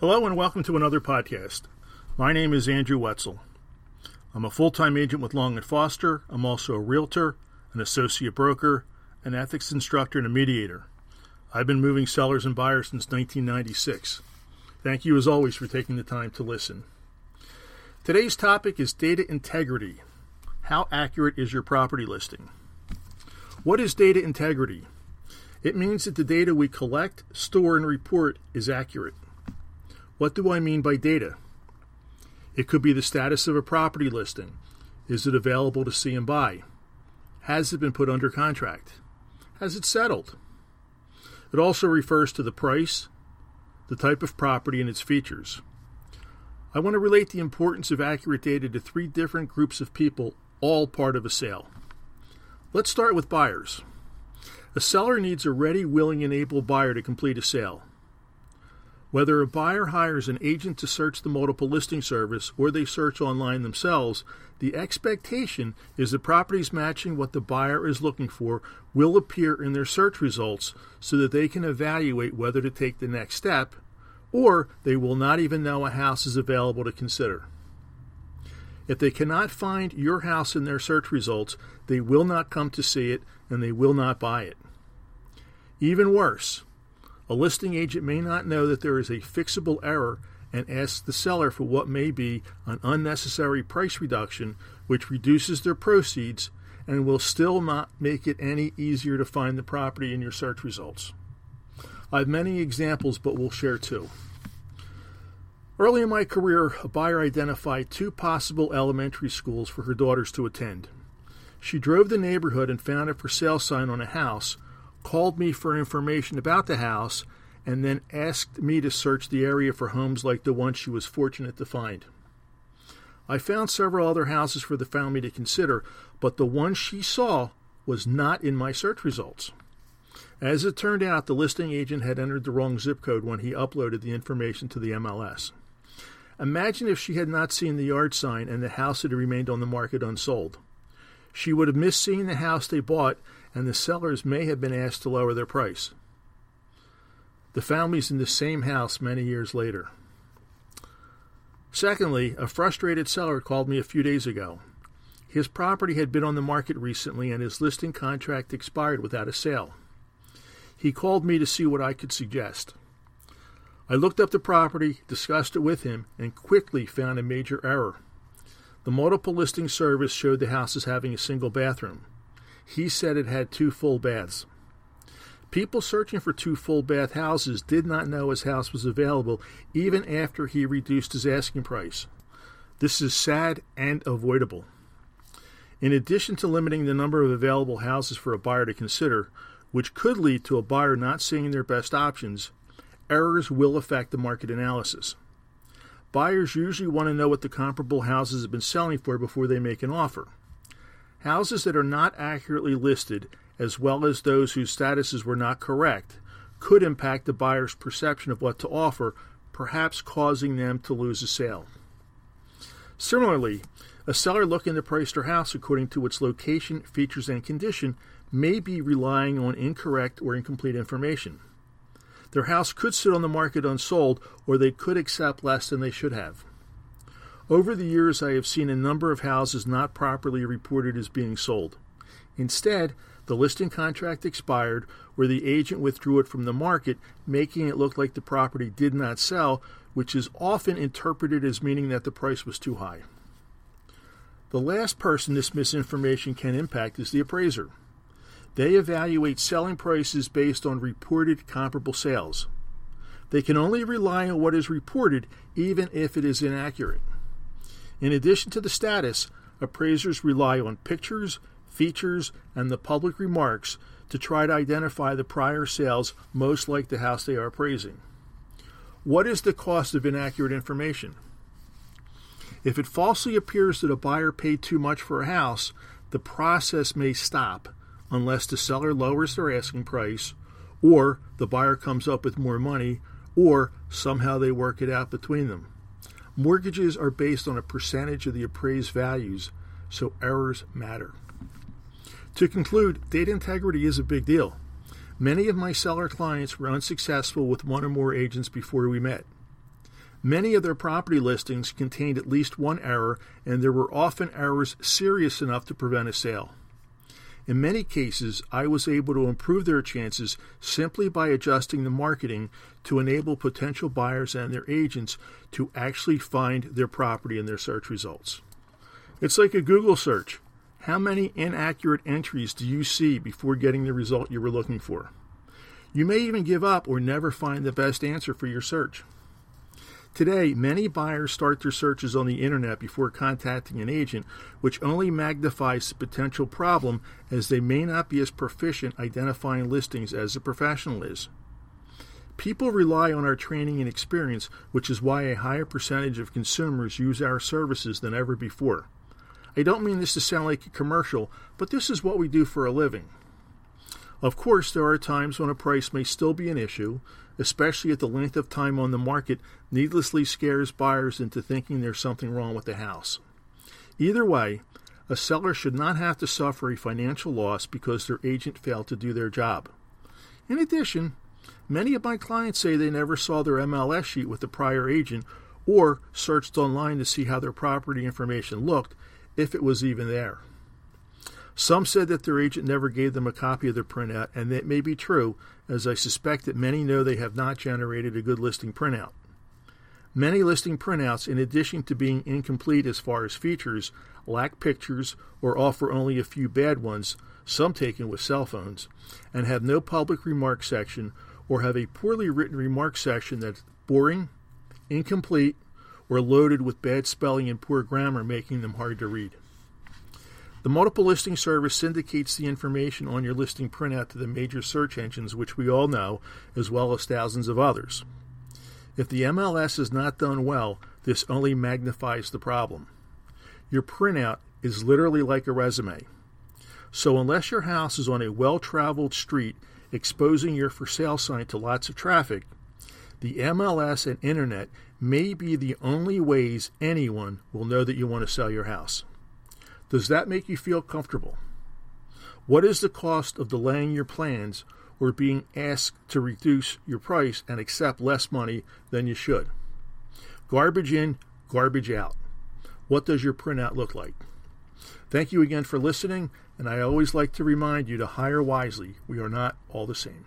Hello and welcome to another podcast. My name is Andrew Wetzel. I'm a full time agent with Long and Foster. I'm also a realtor, an associate broker, an ethics instructor, and a mediator. I've been moving sellers and buyers since 1996. Thank you, as always, for taking the time to listen. Today's topic is data integrity. How accurate is your property listing? What is data integrity? It means that the data we collect, store, and report is accurate. What do I mean by data? It could be the status of a property listing. Is it available to see and buy? Has it been put under contract? Has it settled? It also refers to the price, the type of property, and its features. I want to relate the importance of accurate data to three different groups of people, all part of a sale. Let's start with buyers. A seller needs a ready, willing, and able buyer to complete a sale. Whether a buyer hires an agent to search the multiple listing service or they search online themselves, the expectation is that properties matching what the buyer is looking for will appear in their search results so that they can evaluate whether to take the next step or they will not even know a house is available to consider. If they cannot find your house in their search results, they will not come to see it and they will not buy it. Even worse, a listing agent may not know that there is a fixable error and asks the seller for what may be an unnecessary price reduction, which reduces their proceeds and will still not make it any easier to find the property in your search results. I have many examples, but we'll share two. Early in my career, a buyer identified two possible elementary schools for her daughters to attend. She drove the neighborhood and found a for sale sign on a house called me for information about the house, and then asked me to search the area for homes like the one she was fortunate to find. I found several other houses for the family to consider, but the one she saw was not in my search results. As it turned out, the listing agent had entered the wrong zip code when he uploaded the information to the MLS. Imagine if she had not seen the yard sign and the house had remained on the market unsold. She would have missed seeing the house they bought and the sellers may have been asked to lower their price. The family's in the same house many years later. Secondly, a frustrated seller called me a few days ago. His property had been on the market recently and his listing contract expired without a sale. He called me to see what I could suggest. I looked up the property, discussed it with him, and quickly found a major error. The multiple listing service showed the house as having a single bathroom. He said it had two full baths. People searching for two full bath houses did not know his house was available even after he reduced his asking price. This is sad and avoidable. In addition to limiting the number of available houses for a buyer to consider, which could lead to a buyer not seeing their best options, errors will affect the market analysis. Buyers usually want to know what the comparable houses have been selling for before they make an offer. Houses that are not accurately listed, as well as those whose statuses were not correct, could impact the buyer's perception of what to offer, perhaps causing them to lose a sale. Similarly, a seller looking to price their house according to its location, features, and condition may be relying on incorrect or incomplete information. Their house could sit on the market unsold, or they could accept less than they should have. Over the years, I have seen a number of houses not properly reported as being sold. Instead, the listing contract expired, or the agent withdrew it from the market, making it look like the property did not sell, which is often interpreted as meaning that the price was too high. The last person this misinformation can impact is the appraiser. They evaluate selling prices based on reported comparable sales. They can only rely on what is reported, even if it is inaccurate. In addition to the status, appraisers rely on pictures, features, and the public remarks to try to identify the prior sales most like the house they are appraising. What is the cost of inaccurate information? If it falsely appears that a buyer paid too much for a house, the process may stop unless the seller lowers their asking price, or the buyer comes up with more money, or somehow they work it out between them. Mortgages are based on a percentage of the appraised values, so errors matter. To conclude, data integrity is a big deal. Many of my seller clients were unsuccessful with one or more agents before we met. Many of their property listings contained at least one error, and there were often errors serious enough to prevent a sale. In many cases, I was able to improve their chances simply by adjusting the marketing to enable potential buyers and their agents to actually find their property in their search results. It's like a Google search. How many inaccurate entries do you see before getting the result you were looking for? You may even give up or never find the best answer for your search. Today, many buyers start their searches on the internet before contacting an agent, which only magnifies the potential problem as they may not be as proficient identifying listings as a professional is. People rely on our training and experience, which is why a higher percentage of consumers use our services than ever before. I don't mean this to sound like a commercial, but this is what we do for a living. Of course, there are times when a price may still be an issue, especially if the length of time on the market needlessly scares buyers into thinking there's something wrong with the house. Either way, a seller should not have to suffer a financial loss because their agent failed to do their job. In addition, many of my clients say they never saw their MLS sheet with the prior agent or searched online to see how their property information looked, if it was even there. Some said that their agent never gave them a copy of their printout, and that may be true, as I suspect that many know they have not generated a good listing printout. Many listing printouts, in addition to being incomplete as far as features, lack pictures or offer only a few bad ones, some taken with cell phones, and have no public remark section or have a poorly written remark section that's boring, incomplete, or loaded with bad spelling and poor grammar, making them hard to read. The multiple listing service syndicates the information on your listing printout to the major search engines, which we all know, as well as thousands of others. If the MLS is not done well, this only magnifies the problem. Your printout is literally like a resume. So, unless your house is on a well traveled street exposing your for sale sign to lots of traffic, the MLS and internet may be the only ways anyone will know that you want to sell your house. Does that make you feel comfortable? What is the cost of delaying your plans or being asked to reduce your price and accept less money than you should? Garbage in, garbage out. What does your printout look like? Thank you again for listening, and I always like to remind you to hire wisely. We are not all the same.